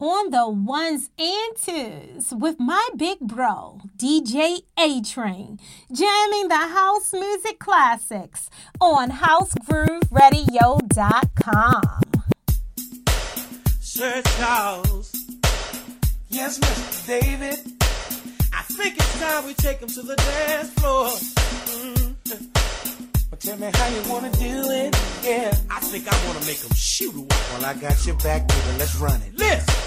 on the ones and twos with my big bro, DJ A Train, jamming the house music classics on HouseGrooveRadio.com. Sir Charles. Yes, Mr. David. I think it's time we take him to the dance floor. Mm. Well, tell me how you wanna do it. Yeah, I think I wanna make him shoot a Well, I got your back, baby. Let's run it. Listen.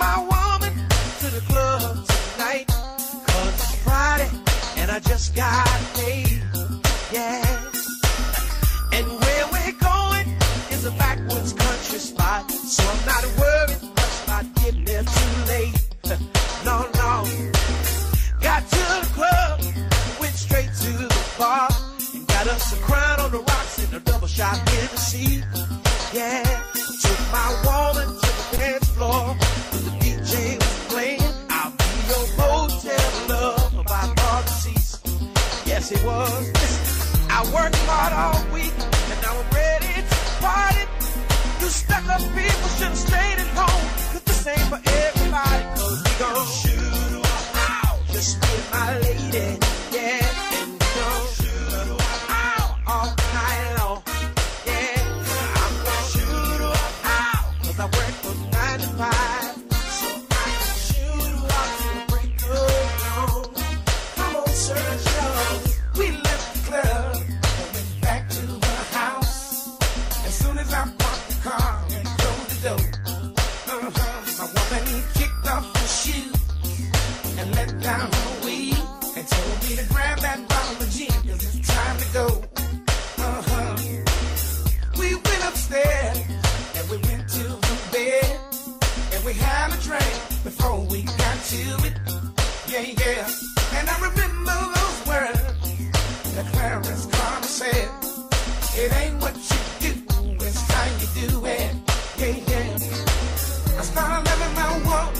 My woman to the club tonight. Cause it's Friday and I just got paid. Yeah. And where we're going is a backwoods country spot. So I'm not worried much about getting there too late. No, no. Got to the club, went straight to the bar, and got us a crown on the rocks and a double shot in the sea. Yeah, took my to the dance floor, the DJ was playing. I'll be your motel love. Yes, it was. I worked hard all week, and now I'm ready to party. You stuck up people should have stayed at this ain't for we gon' out. Just my lady, to it. Yeah, yeah. And I remember those words that Clarence Carter said. It ain't what you do, it's how you do it. Yeah, yeah. I started loving my walk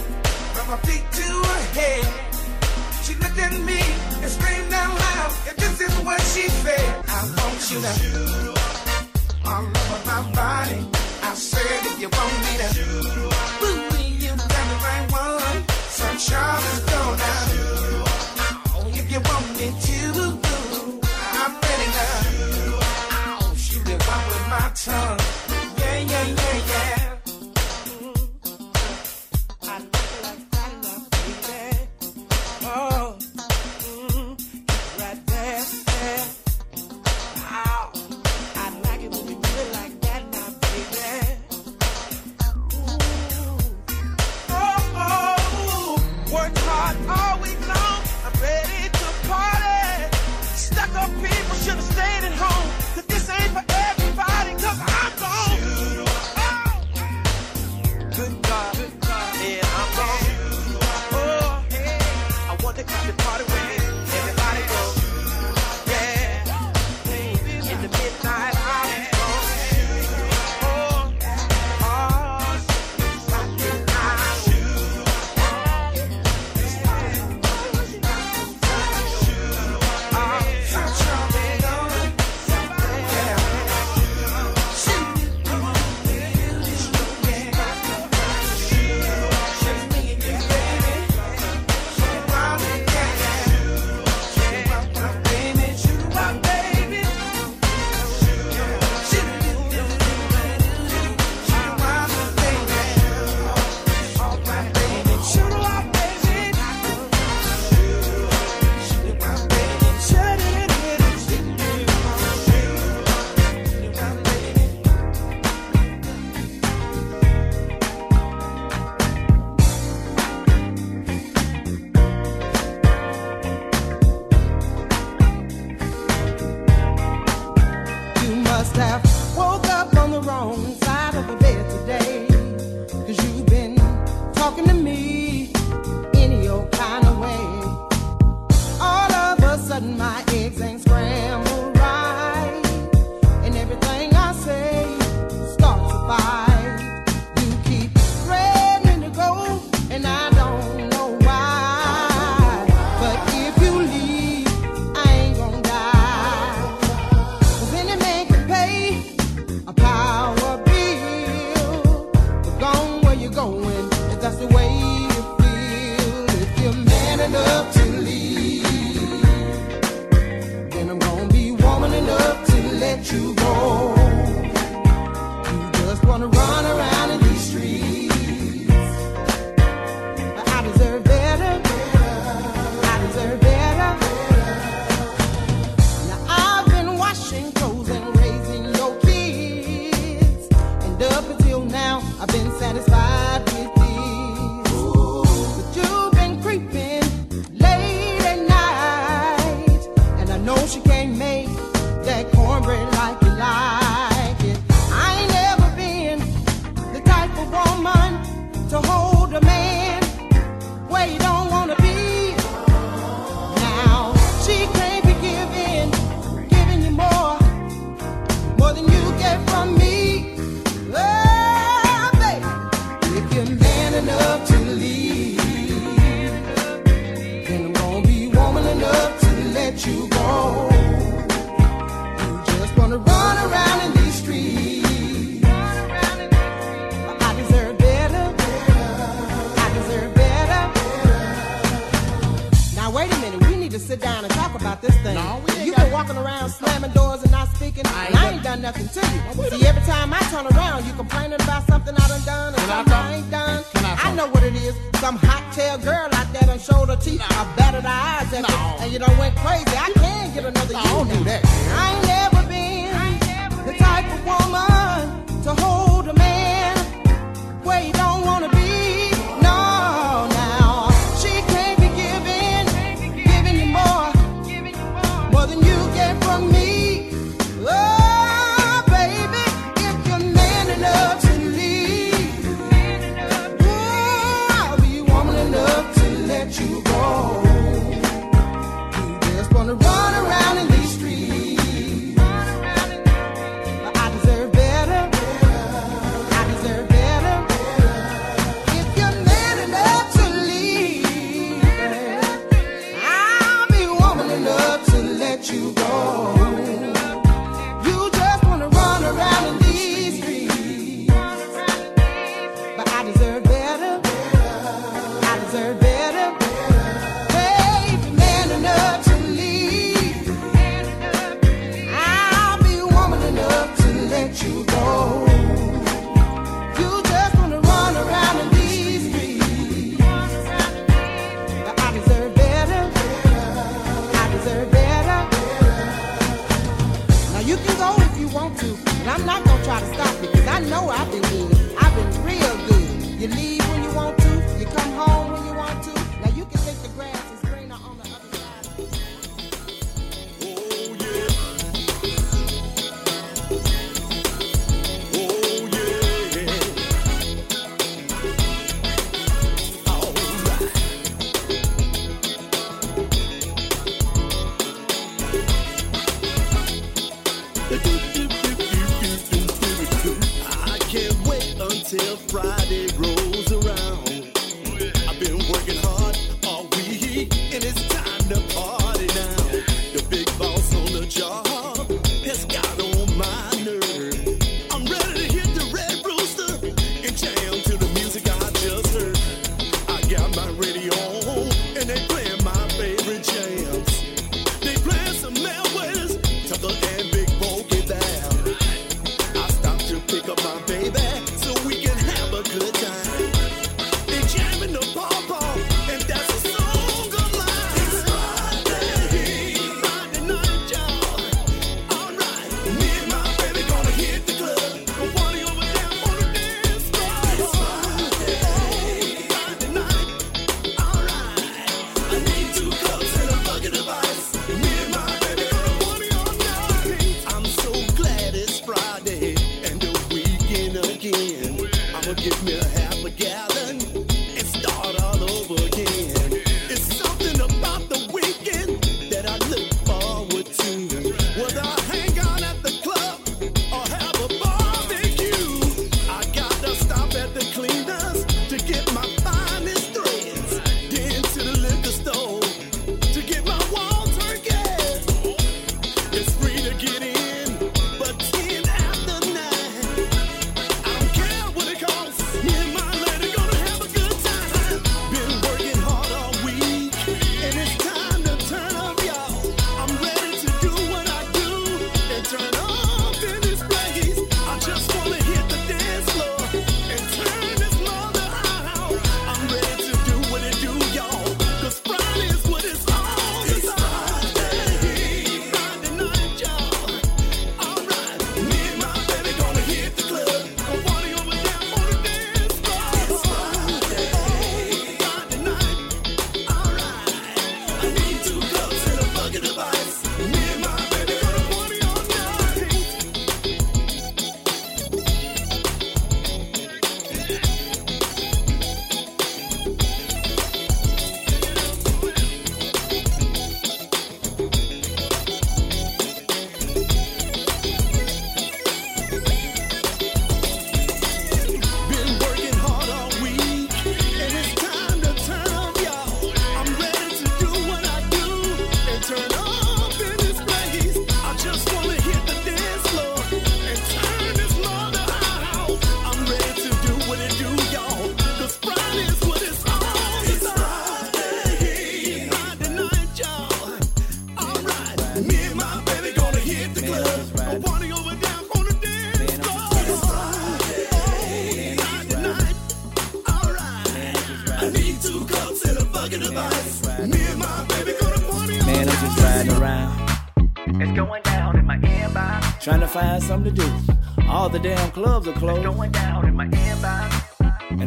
from my feet to her head. She looked at me and screamed out loud. If this is what she said, I want you to all over my body. I said if you want me to, ooh, So Charlie's gonna. Oh, eggs ain't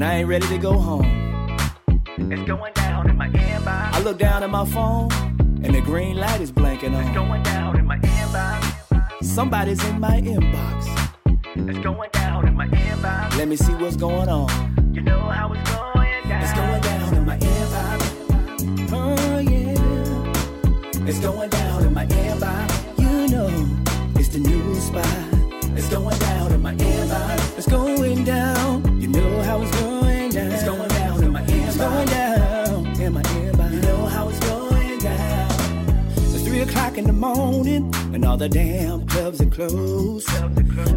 and I ain't ready to go home. It's going down in my inbox. I look down at my phone, and the green light is blinking It's on. going down in my inbox. Somebody's in my inbox. It's going down in my inbox. Let me see what's going on. You know how it's going down. It's going down in my inbox. Oh yeah. It's going down in my inbox. You know, it's the new spot. It's going down in my inbox. It's going down. How it's going down. It's going down in my inbox. It's going down in my inbox. You know how it's going down. It's three o'clock in the morning, and all the damn clubs are closed.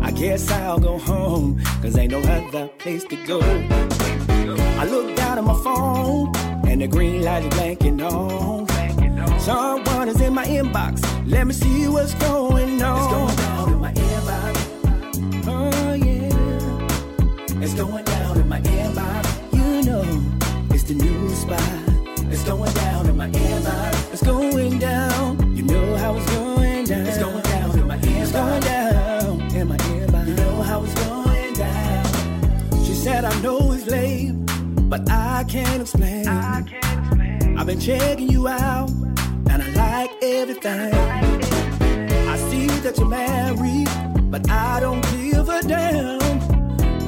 I guess I'll go home, cause ain't no other place to go. I look down at my phone, and the green light is blinking on. Someone is in my inbox. Let me see what's going on. It's going down in my inbox. Oh yeah. It's going down in my inbox. You know, it's the new spot. It's going down in my inbox. It's going down. You know how it's going down. It's going down in my inbox. It's going down in my inbox. You know how it's going down. She said I know it's late, but I can't explain. I can't explain. I've been checking you out, and I like everything. I see that you're married, but I don't give a damn.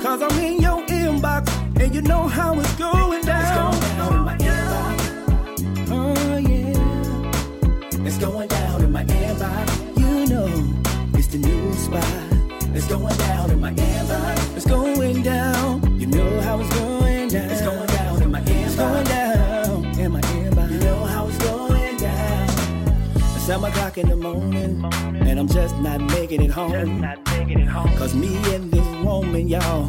Cause I'm in your inbox, and you know how it's going down. It's going down in my inbox. Oh, yeah. It's going down in my inbox. You know, it's the new spot. It's going down in my inbox. It's going down. You know how it's going down. It's going down in my inbox. It's going down in my inbox. You know how it's going down. It's seven o'clock in the morning, and I'm just not making it home. Not taking it home. Cause me and this woman, y'all,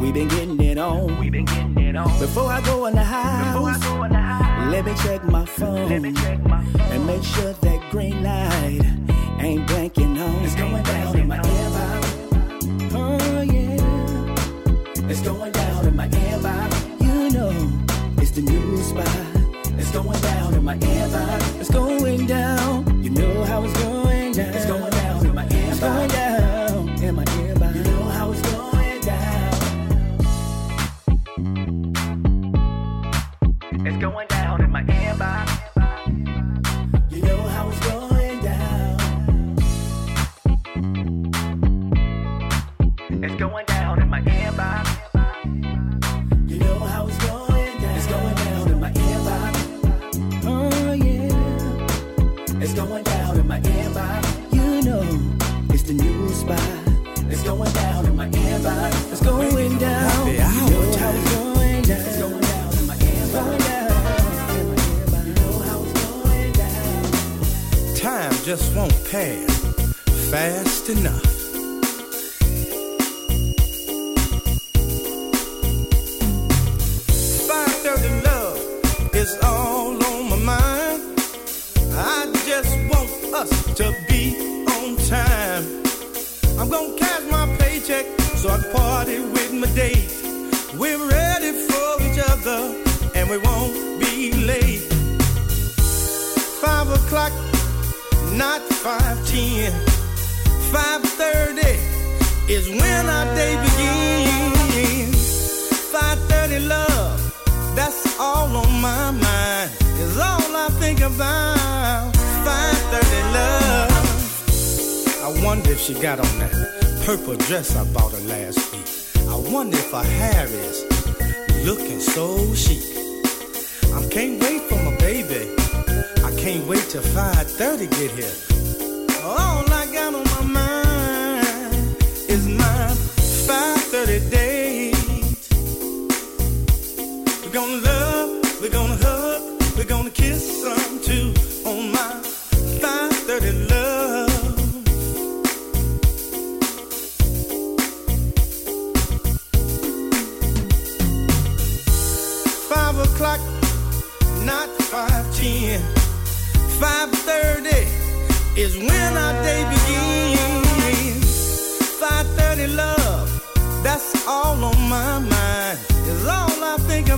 we been getting it on. We been getting it on. Before I go in the house, in the house, let me check my phone. let me check my phone. And make sure that green light ain't blinking on. It's going down in my inbox. Oh yeah. It's going down in my inbox. You know, it's the new spot. It's going down in my inbox. It's going down.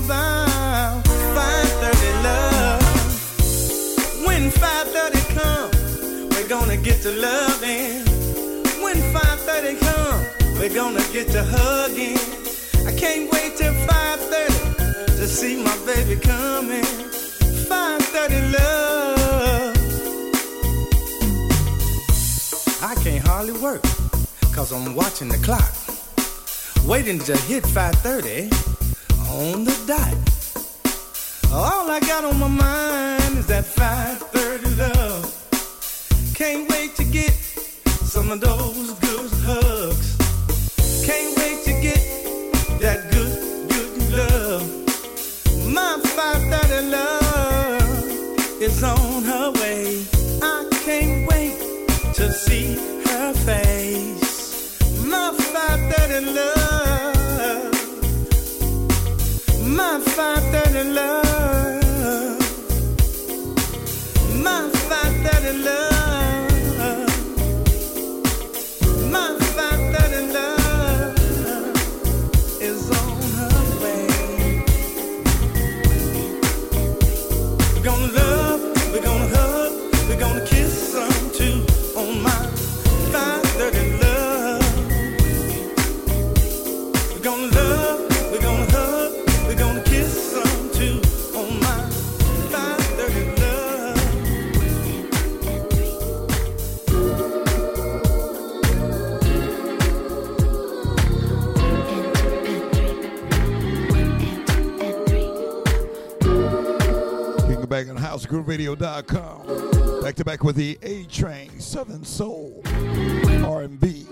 About. 5:30 love. When 5:30 comes, we're gonna get to loving. When 5:30 comes, we're gonna get to hugging. I can't wait till 5:30 to see my baby coming. 5:30 love. I can't hardly work, cause I'm watching the clock. Waiting to hit 5:30 on the dot. All I got on my mind is that 5:30 love. Can't wait to get some of those good hugs. Can't wait to get that good, good love. My 5:30 love is on her way. I can't wait to see her face. My 5:30 love. My 5:30 love. My 5:30 love. housegrooveradio.com. Back to back with the A Train, Southern Soul, R&B.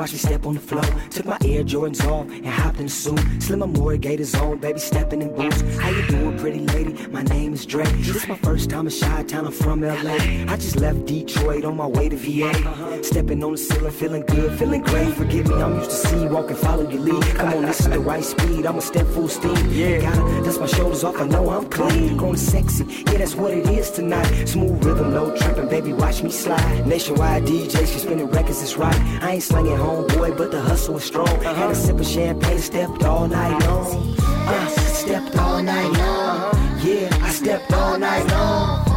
Watch me step on the floor. Took my Air Jordans off and hopped in the suit. Slim Amore Gators on, baby stepping in boots. How you doing, pretty lady? My name is Dre. This my first time in Chi Town, I'm from LA. I just left Detroit on my way to VA. Stepping on the ceiling, feeling good, feeling great. Forgive me, I'm used to see you walk and follow your lead. Come on, this is the right speed. I'ma step full steam. Yeah, gotta dust my shoulders off. I know I'm clean. Growing sexy, yeah, that's what it is tonight. Smooth rhythm, no tripping, baby. Watch me slide. Nationwide DJs, she spinning records, it's right. I ain't slanging homeboy, but the hustle is strong. Had a sip of champagne, stepped all night long. Uh, stepped all night long. Yeah, I stepped all night long.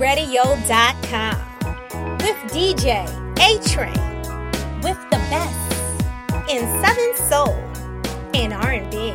Radio.com with DJ A Train with the best in Southern Soul and R&B.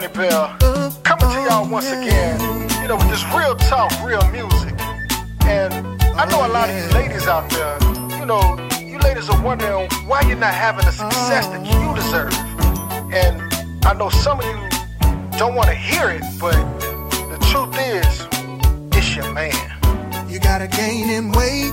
Johnny Bell, coming to y'all once again, you know, with this real talk, real music. And I know a lot of you ladies out there, you know, you ladies are wondering why you're not having the success that you deserve. And I know some of you don't want to hear it, but the truth is, it's your man. You gotta gain in weight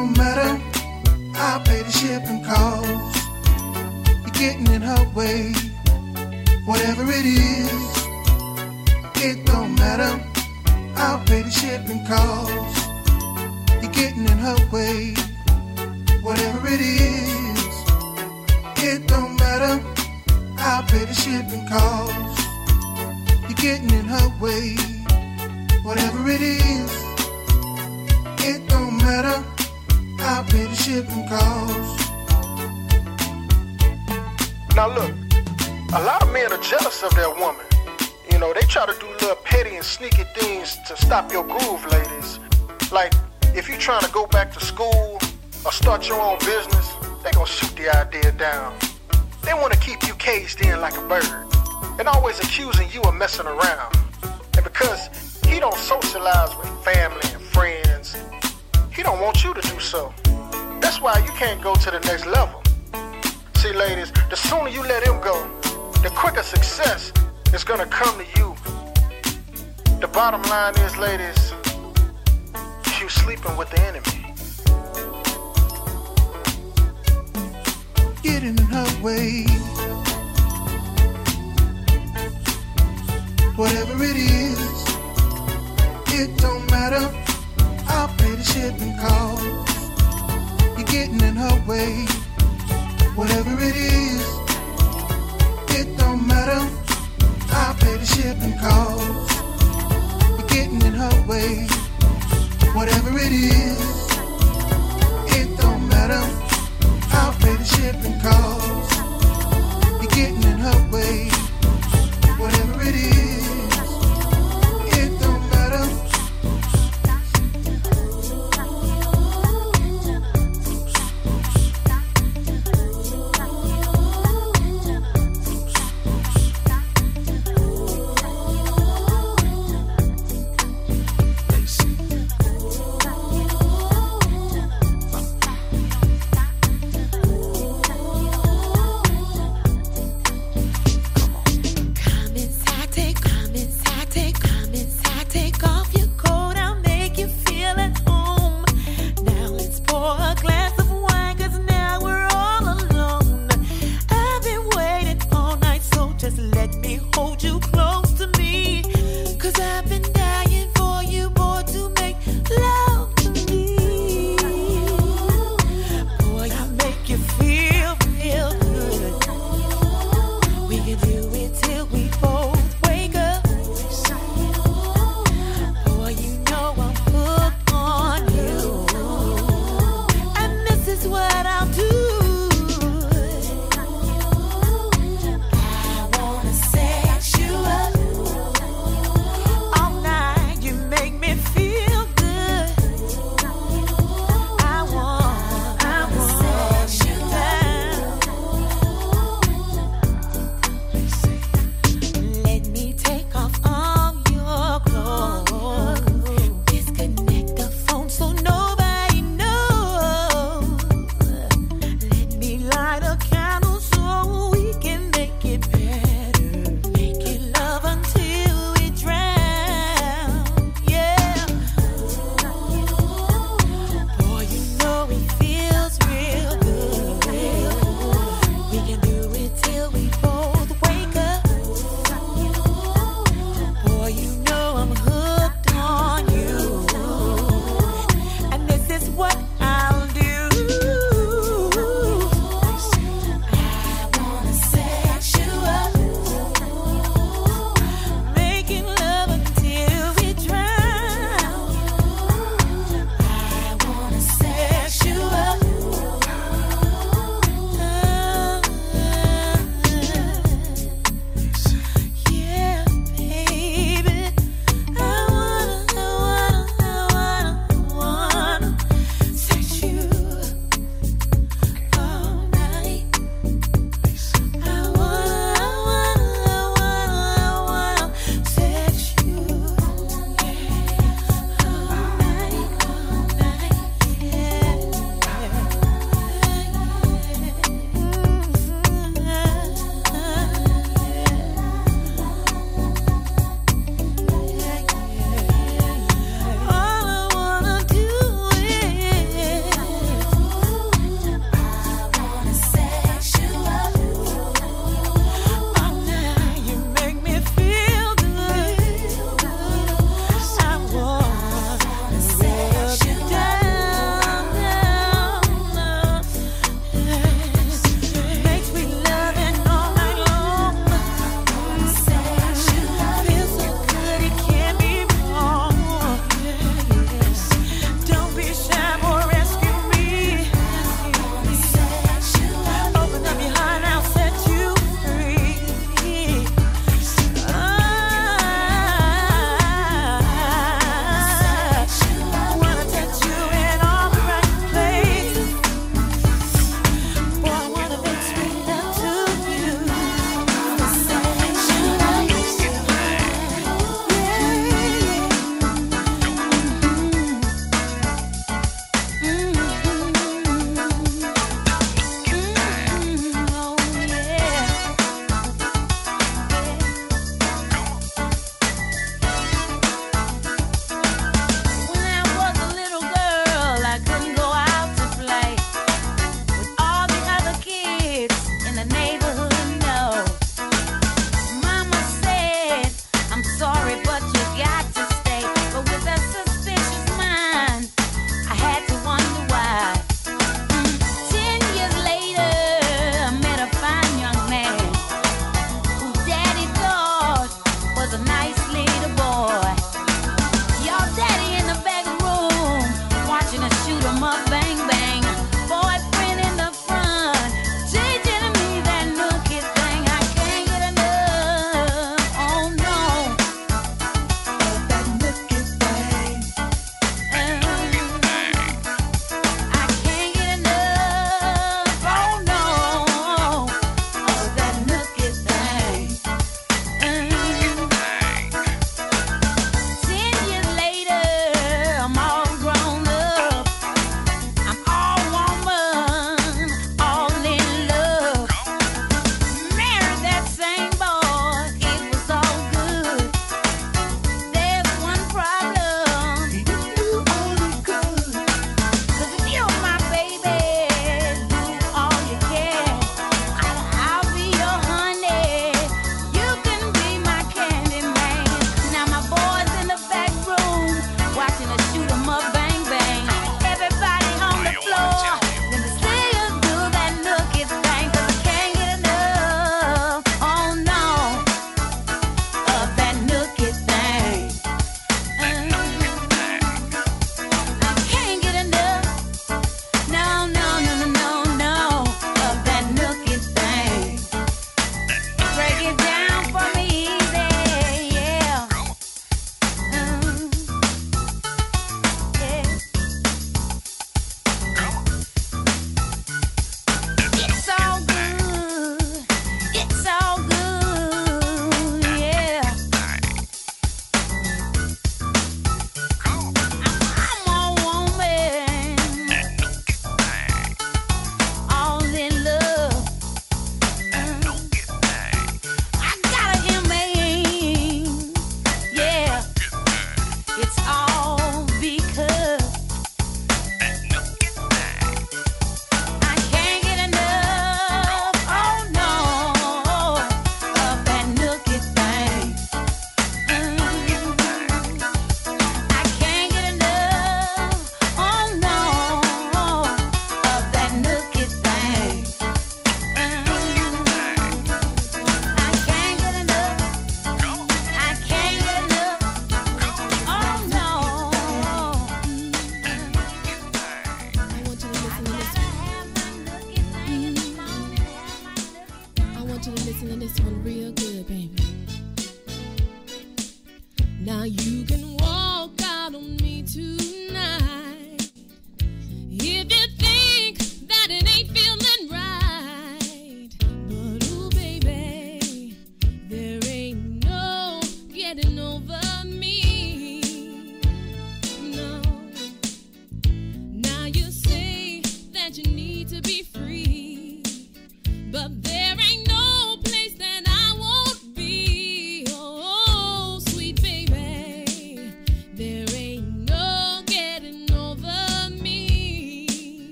don't matter. I'll pay the shipping cost. You're getting in her way. Whatever it is, it don't matter. I'll pay the shipping cost. You're getting in her way. Whatever it is, it don't matter. I'll pay the shipping cost. You're getting in her way. Whatever it is, it don't matter. I'll pay the shipping cost. Now look, a lot of men are jealous of their woman. You know, they try to do little petty and sneaky things to stop your groove, ladies. Like, if you're trying to go back to school or start your own business, they gonna shoot the idea down. They wanna keep you caged in like a bird and always accusing you of messing around. And because he don't socialize with family and friends, he don't want you to do so. That's why you can't go to the next level. See, ladies, the sooner you let him go, the quicker success is gonna come to you. The bottom line is, ladies, you sleeping with the enemy. Getting in her way. Whatever it is, it don't matter. I'll pay the shipping cost. You're getting in her way. Whatever it is, it don't matter. I'll pay the shipping cost. You're getting in her way. Whatever it is, it don't matter. I'll pay the shipping cost. You're getting in her way. Whatever it is,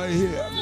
Right here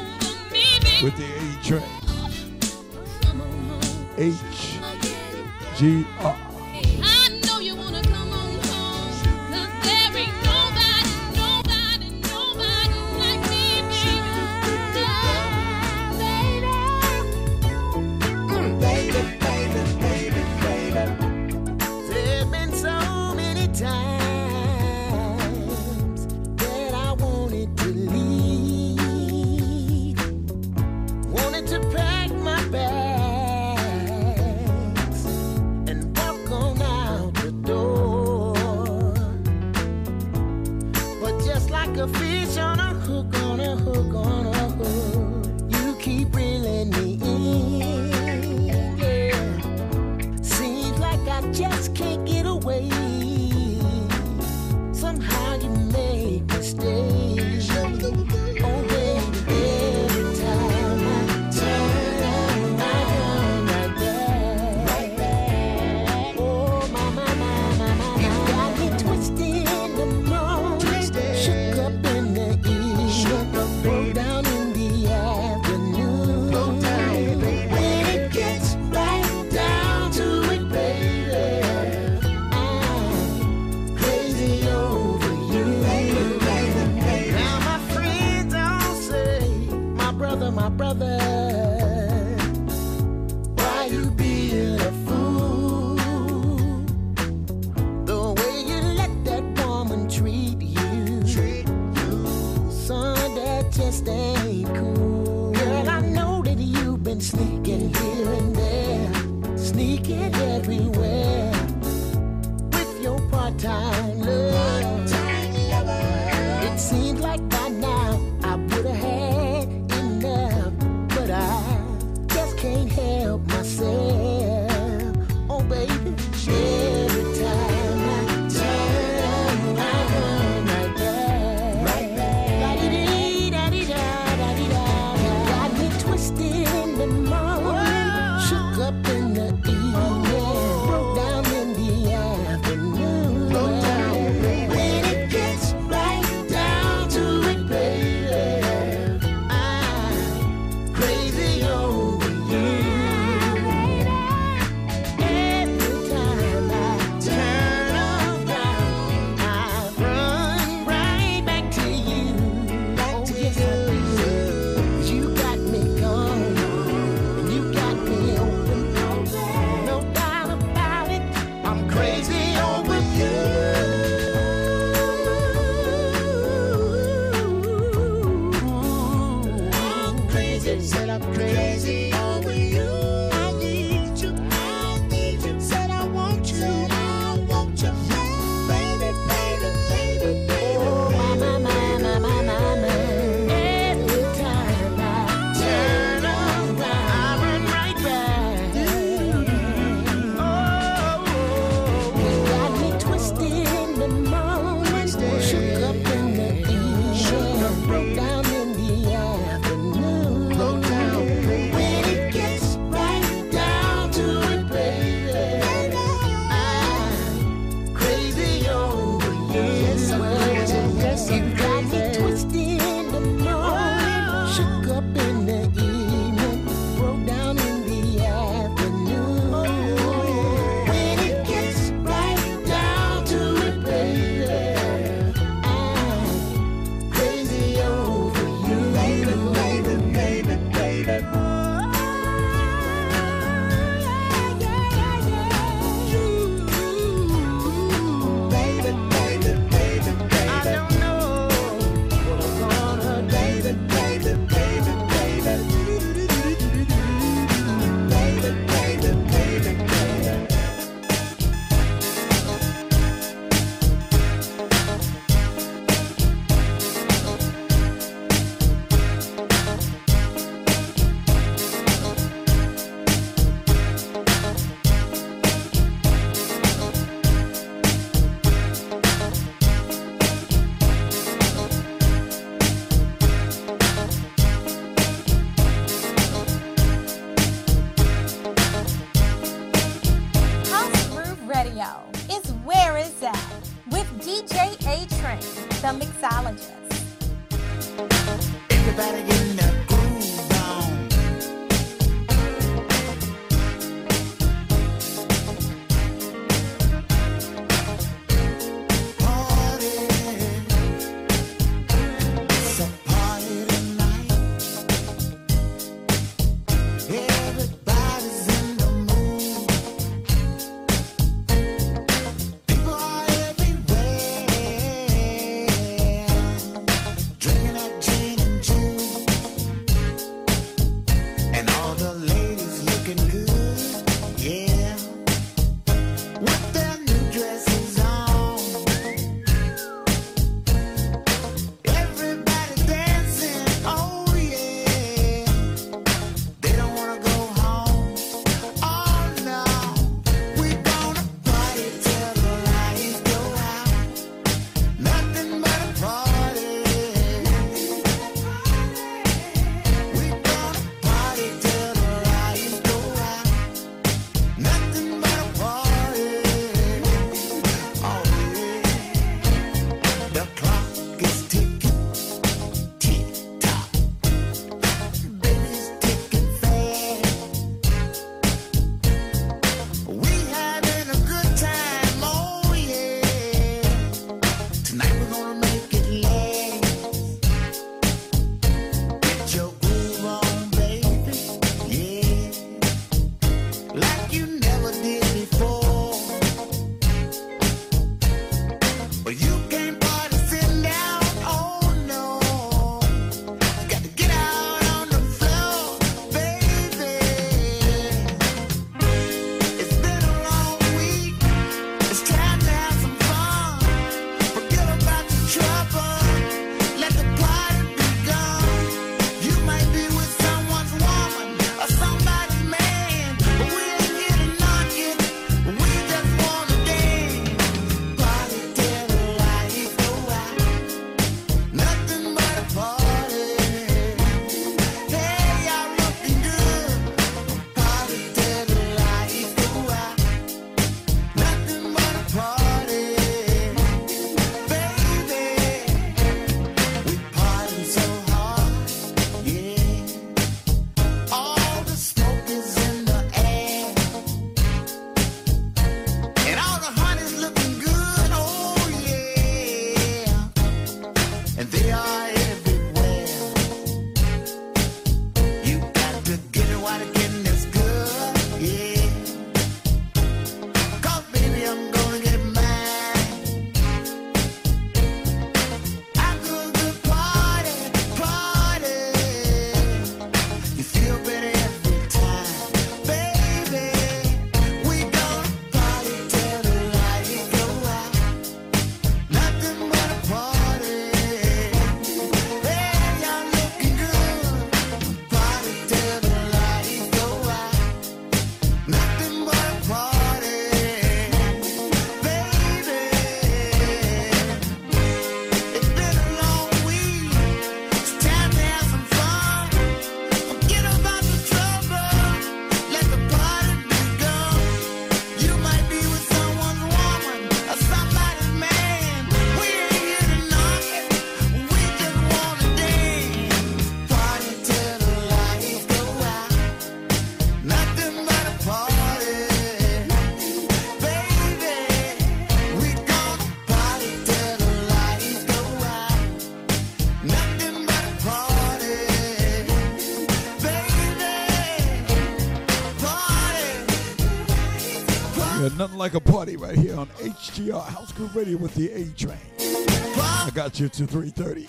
right here on HGR House Group Radio with the A Train. I got you to 3:30.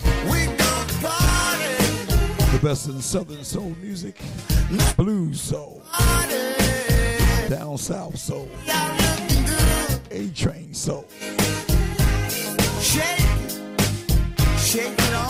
The best in Southern soul music, blues soul, down south soul, A Train soul. Shake, shake it off.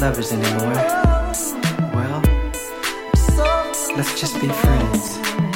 Lovers anymore, well, let's just be friends.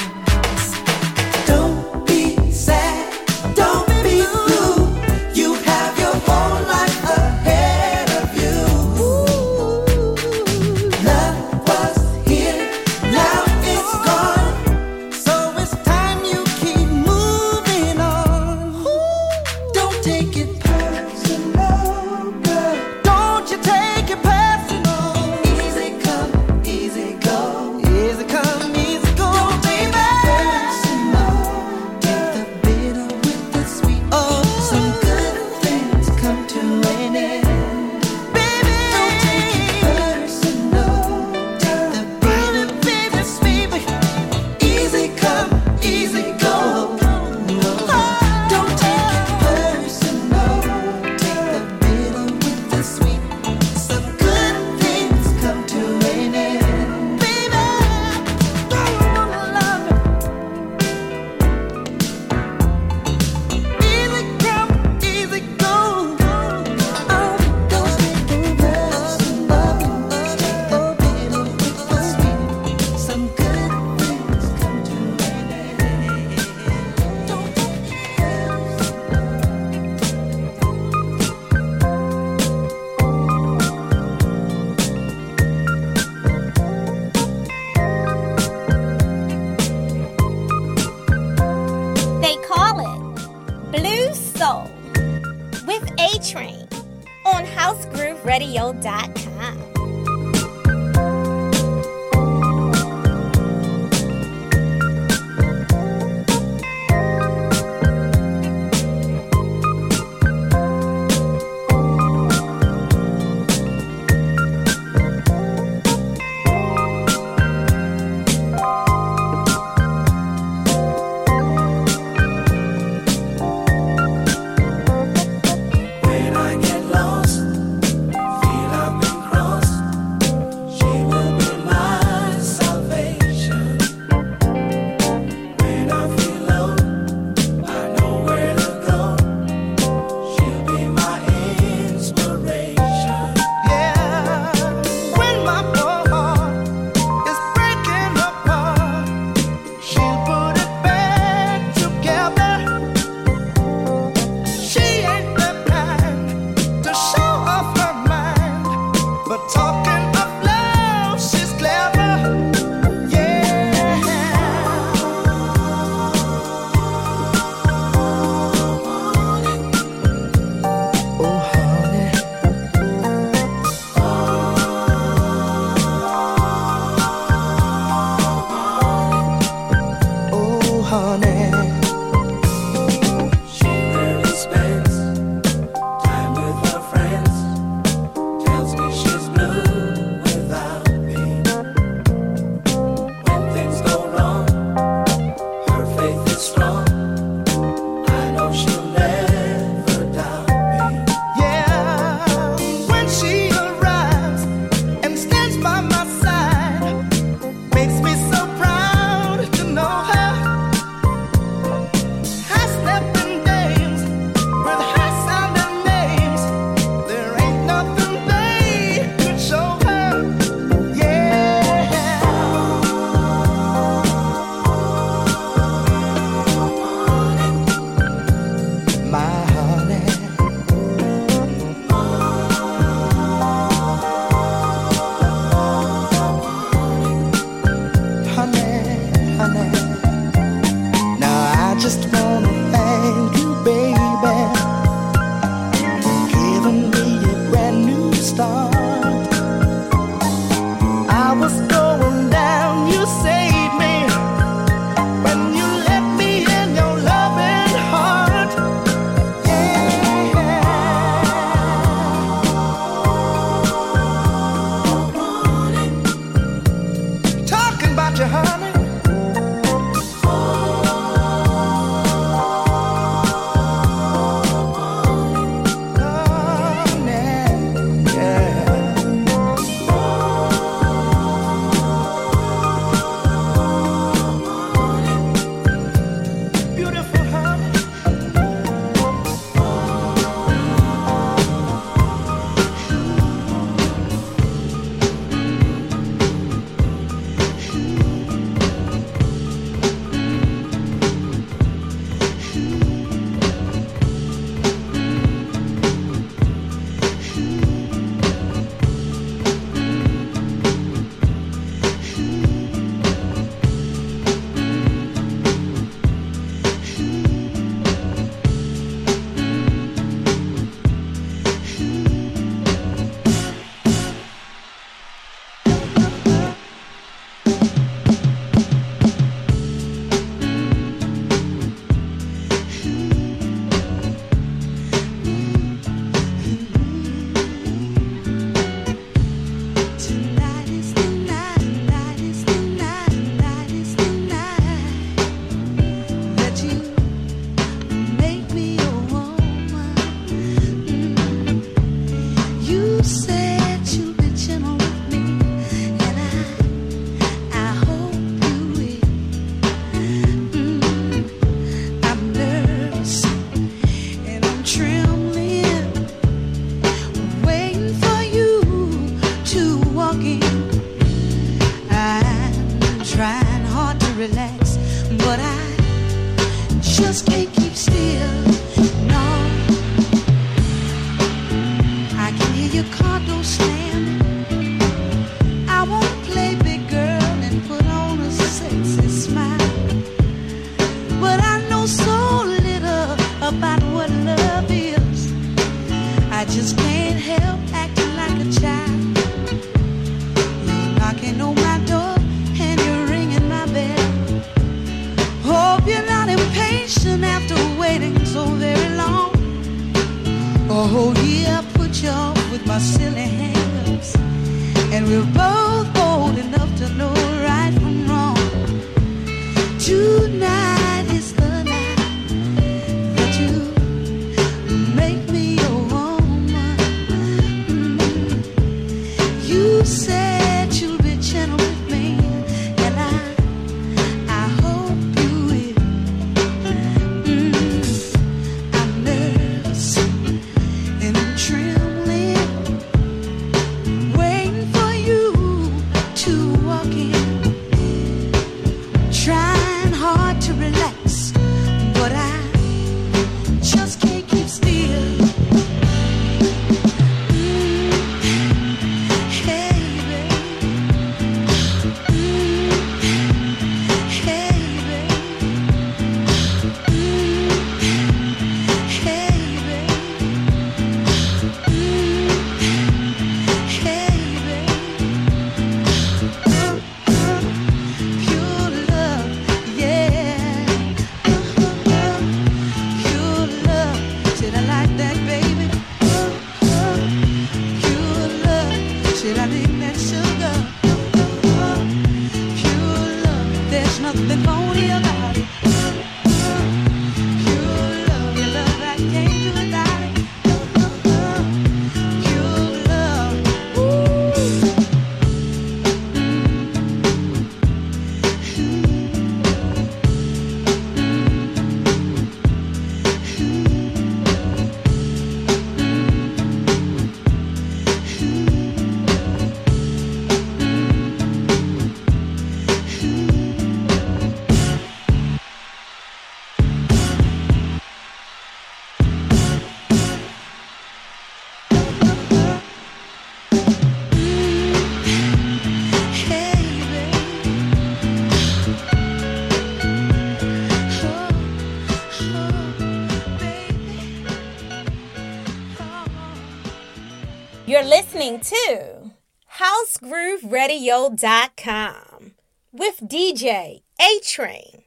listening to HouseGrooveRadio.com with DJ A Train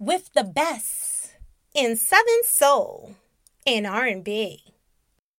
with the best in Southern Soul and R&B.